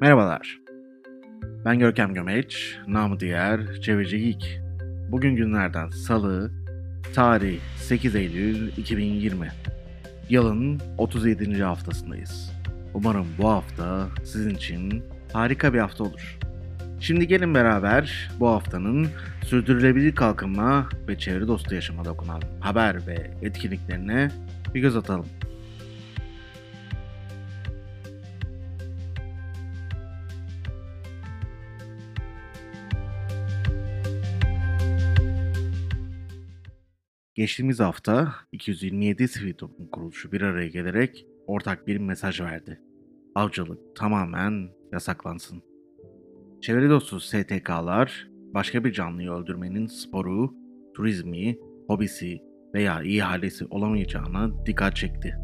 Merhabalar. Ben Görkem Gömeç, namı diğer Çevreci Geek. Bugün günlerden salı, tarih 8 Eylül 2020. Yılın 37. haftasındayız. Umarım bu hafta sizin için harika bir hafta olur. Şimdi gelin beraber bu haftanın sürdürülebilir kalkınma ve çevre dostu yaşama dokunan haber ve etkinliklerine bir göz atalım. Geçtiğimiz hafta 227 sivil toplum kuruluşu bir araya gelerek ortak bir mesaj verdi. Avcılık tamamen yasaklansın. Çevre dostu STK'lar başka bir canlıyı öldürmenin sporu, turizmi, hobisi veya ihalesi olamayacağına dikkat çekti.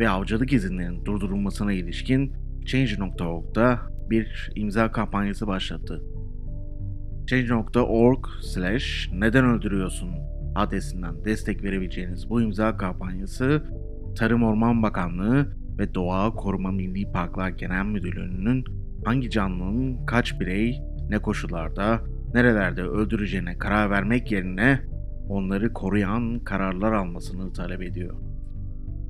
Ve avcılık izinlerinin durdurulmasına ilişkin Change.org'da bir imza kampanyası başlattı. Change.org slash neden öldürüyorsun adresinden destek verebileceğiniz bu imza kampanyası Tarım Orman Bakanlığı ve Doğa Koruma Milli Parklar Genel Müdürlüğü'nün hangi canlının kaç birey, ne koşullarda, nerelerde öldüreceğine karar vermek yerine onları koruyan kararlar almasını talep ediyor.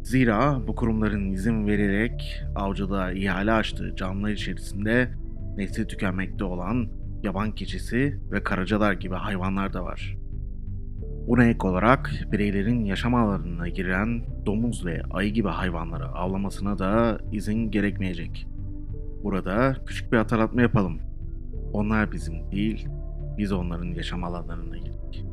Zira bu kurumların izin vererek avcılığa ihale açtığı canlılar içerisinde nesli tükenmekte olan yaban keçisi ve karacalar gibi hayvanlar da var. Buna ek olarak bireylerin yaşam alanına giren domuz ve ayı gibi hayvanları avlamasına da izin gerekmeyecek. Burada küçük bir hatırlatma yapalım. Onlar bizim değil, biz onların yaşam alanlarına girdik.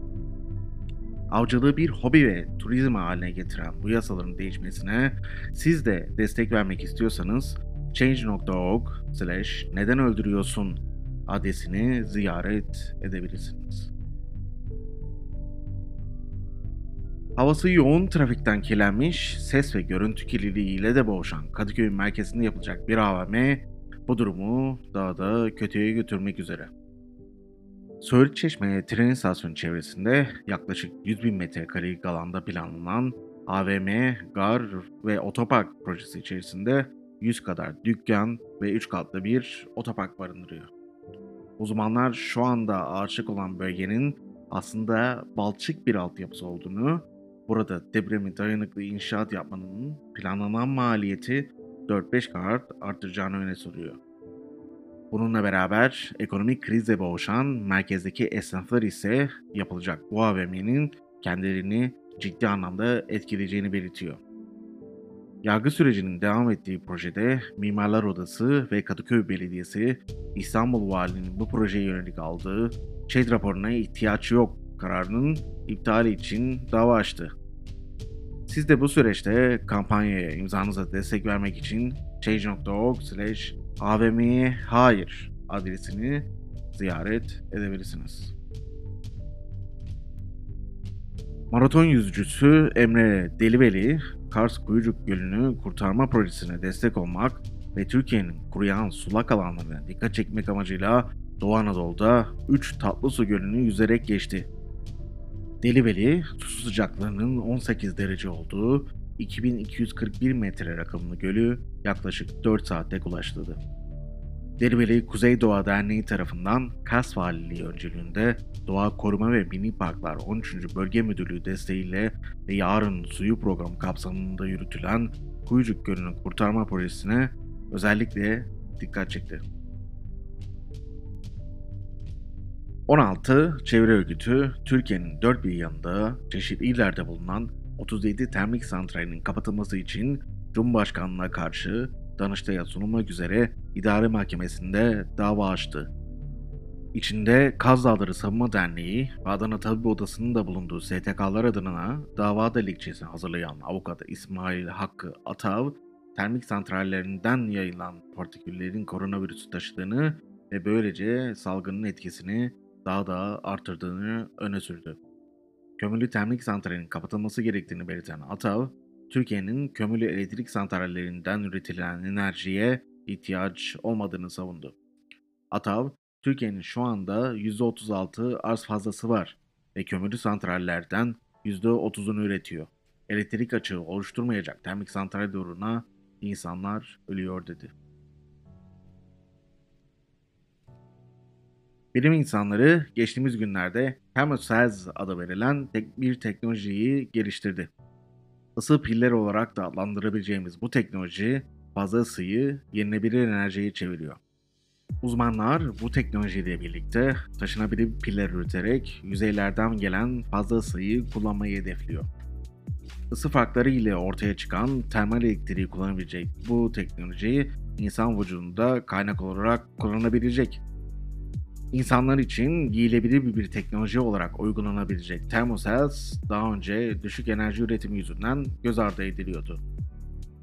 Avcılığı bir hobi ve turizm haline getiren bu yasaların değişmesine siz de destek vermek istiyorsanız change.org slash neden öldürüyorsun adresini ziyaret edebilirsiniz. Havası yoğun trafikten kirlenmiş, ses ve görüntü kirliliğiyle de boğuşan Kadıköy merkezinde yapılacak bir AVM bu durumu daha da kötüye götürmek üzere. Söğüt Çeşme tren istasyonu çevresinde yaklaşık 100 bin metrekarelik alanda planlanan AVM, gar ve otopark projesi içerisinde 100 kadar dükkan ve 3 katlı bir otopark barındırıyor. Uzmanlar şu anda ağaçlık olan bölgenin aslında balçık bir altyapısı olduğunu, burada depremi dayanıklı inşaat yapmanın planlanan maliyeti 4-5 kat arttıracağını öne sürüyor. Bununla beraber ekonomik krizle boğuşan merkezdeki esnaflar ise yapılacak bu AVM'nin kendilerini ciddi anlamda etkileyeceğini belirtiyor. Yargı sürecinin devam ettiği projede Mimarlar Odası ve Kadıköy Belediyesi İstanbul Valiliğinin bu projeye yönelik aldığı ÇED raporuna ihtiyaç yok kararının iptali için dava açtı. Siz de bu süreçte kampanyaya imzanıza destek vermek için change.org slash avm'ye hayır adresini ziyaret edebilirsiniz. Maraton yüzücüsü Emre Deliveli, Kars Kuyucuk Gölü'nü kurtarma projesine destek olmak ve Türkiye'nin kuruyan sulak alanlarına dikkat çekmek amacıyla Doğu Anadolu'da 3 tatlı su gölünü yüzerek geçti. Deliveli, su sıcaklığının 18 derece olduğu 2241 metre rakımlı gölü yaklaşık 4 saatte ulaştırdı. Deliveli Kuzey Doğa Derneği tarafından Kars Valiliği öncülüğünde Doğa Koruma ve Mini Parklar 13. Bölge Müdürlüğü desteğiyle ve Yarın Suyu programı kapsamında yürütülen Kuyucuk Gölü'nü kurtarma projesine özellikle dikkat çekti. 16 çevre örgütü Türkiye'nin dört bir yanında çeşitli illerde bulunan 37 termik santralinin kapatılması için Cumhurbaşkanlığına karşı Danıştay'a sunulmak üzere idare mahkemesinde dava açtı. İçinde Kaz Dağları Savunma Derneği ve Adana Tabip Odası'nın da bulunduğu STK'lar adına dava dilekçesi hazırlayan avukat İsmail Hakkı Atav, termik santrallerinden yayılan partiküllerin koronavirüsü taşıdığını ve böylece salgının etkisini daha da artırdığını öne sürdü. Kömürlü termik santralinin kapatılması gerektiğini belirten Atav, Türkiye'nin kömürlü elektrik santrallerinden üretilen enerjiye ihtiyaç olmadığını savundu. Atav, Türkiye'nin şu anda %36 arz fazlası var ve kömürlü santrallerden %30'unu üretiyor. Elektrik açığı oluşturmayacak termik santral uğruna insanlar ölüyor dedi. Bilim insanları geçtiğimiz günlerde Thermocells adı verilen tek bir teknolojiyi geliştirdi. Isı piller olarak da adlandırabileceğimiz bu teknoloji fazla ısıyı yenilebilir enerjiye çeviriyor. Uzmanlar bu teknolojiyle birlikte taşınabilir piller üreterek yüzeylerden gelen fazla ısıyı kullanmayı hedefliyor. Isı farkları ile ortaya çıkan termal elektriği kullanabilecek bu teknolojiyi insan vücudunda kaynak olarak kullanabilecek. İnsanlar için giyilebilir bir teknoloji olarak uygulanabilecek Thermocells daha önce düşük enerji üretimi yüzünden göz ardı ediliyordu.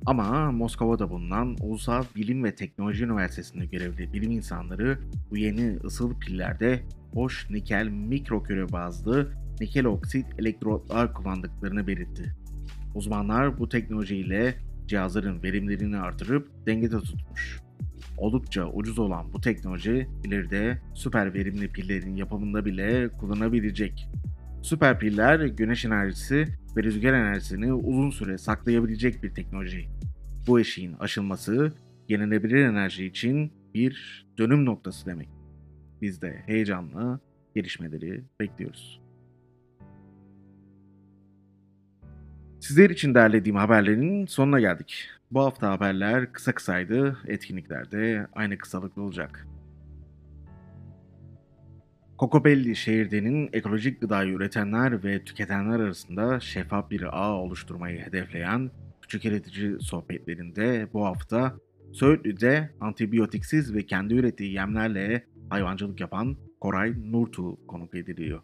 Ama Moskova'da bulunan Ulusal Bilim ve Teknoloji Üniversitesi'nde görevli bilim insanları bu yeni ısıl pillerde hoş nikel mikroköre bazlı nikel oksit elektrotlar kullandıklarını belirtti. Uzmanlar bu teknolojiyle cihazların verimlerini artırıp dengede tutmuş. Oldukça ucuz olan bu teknoloji ileride süper verimli pillerin yapımında bile kullanabilecek. Süper piller güneş enerjisi ve rüzgar enerjisini uzun süre saklayabilecek bir teknoloji. Bu eşiğin aşılması yenilebilir enerji için bir dönüm noktası demek. Biz de heyecanla gelişmeleri bekliyoruz. Sizler için derlediğim haberlerin sonuna geldik. Bu hafta haberler kısa kısaydı, etkinlikler de aynı kısalıklı olacak. Kokobelli şehirdenin ekolojik gıdayı üretenler ve tüketenler arasında şeffaf bir ağ oluşturmayı hedefleyen küçük üretici sohbetlerinde bu hafta Söğütlü'de antibiyotiksiz ve kendi ürettiği yemlerle hayvancılık yapan Koray Nurtu konuk ediliyor.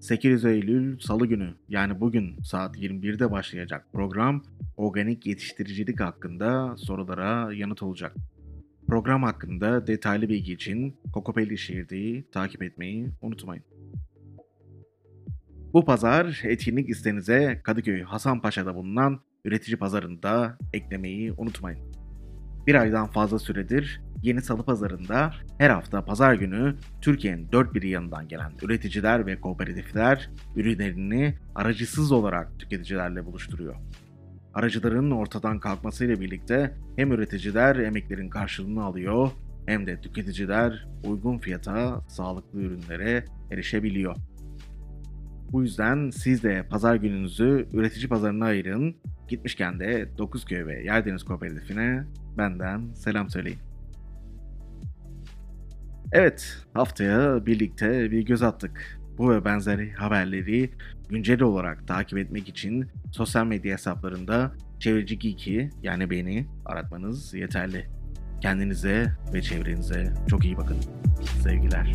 8 Eylül Salı günü yani bugün saat 21'de başlayacak program organik yetiştiricilik hakkında sorulara yanıt olacak. Program hakkında detaylı bilgi için Kokopelli Şehirde'yi takip etmeyi unutmayın. Bu pazar etkinlik listenize Kadıköy Hasanpaşa'da bulunan üretici pazarında eklemeyi unutmayın. Bir aydan fazla süredir Yeni Salı Pazarı'nda her hafta pazar günü Türkiye'nin dört bir yanından gelen üreticiler ve kooperatifler ürünlerini aracısız olarak tüketicilerle buluşturuyor. Aracıların ortadan kalkmasıyla birlikte hem üreticiler emeklerin karşılığını alıyor hem de tüketiciler uygun fiyata sağlıklı ürünlere erişebiliyor. Bu yüzden siz de pazar gününüzü üretici pazarına ayırın. Gitmişken de Dokuzköy ve Yerdeniz Kooperatifine benden selam söyleyin. Evet, haftaya birlikte bir göz attık. Bu ve benzeri haberleri güncel olarak takip etmek için sosyal medya hesaplarında Çevreci Geek'i yani beni aratmanız yeterli. Kendinize ve çevrenize çok iyi bakın. Sevgiler.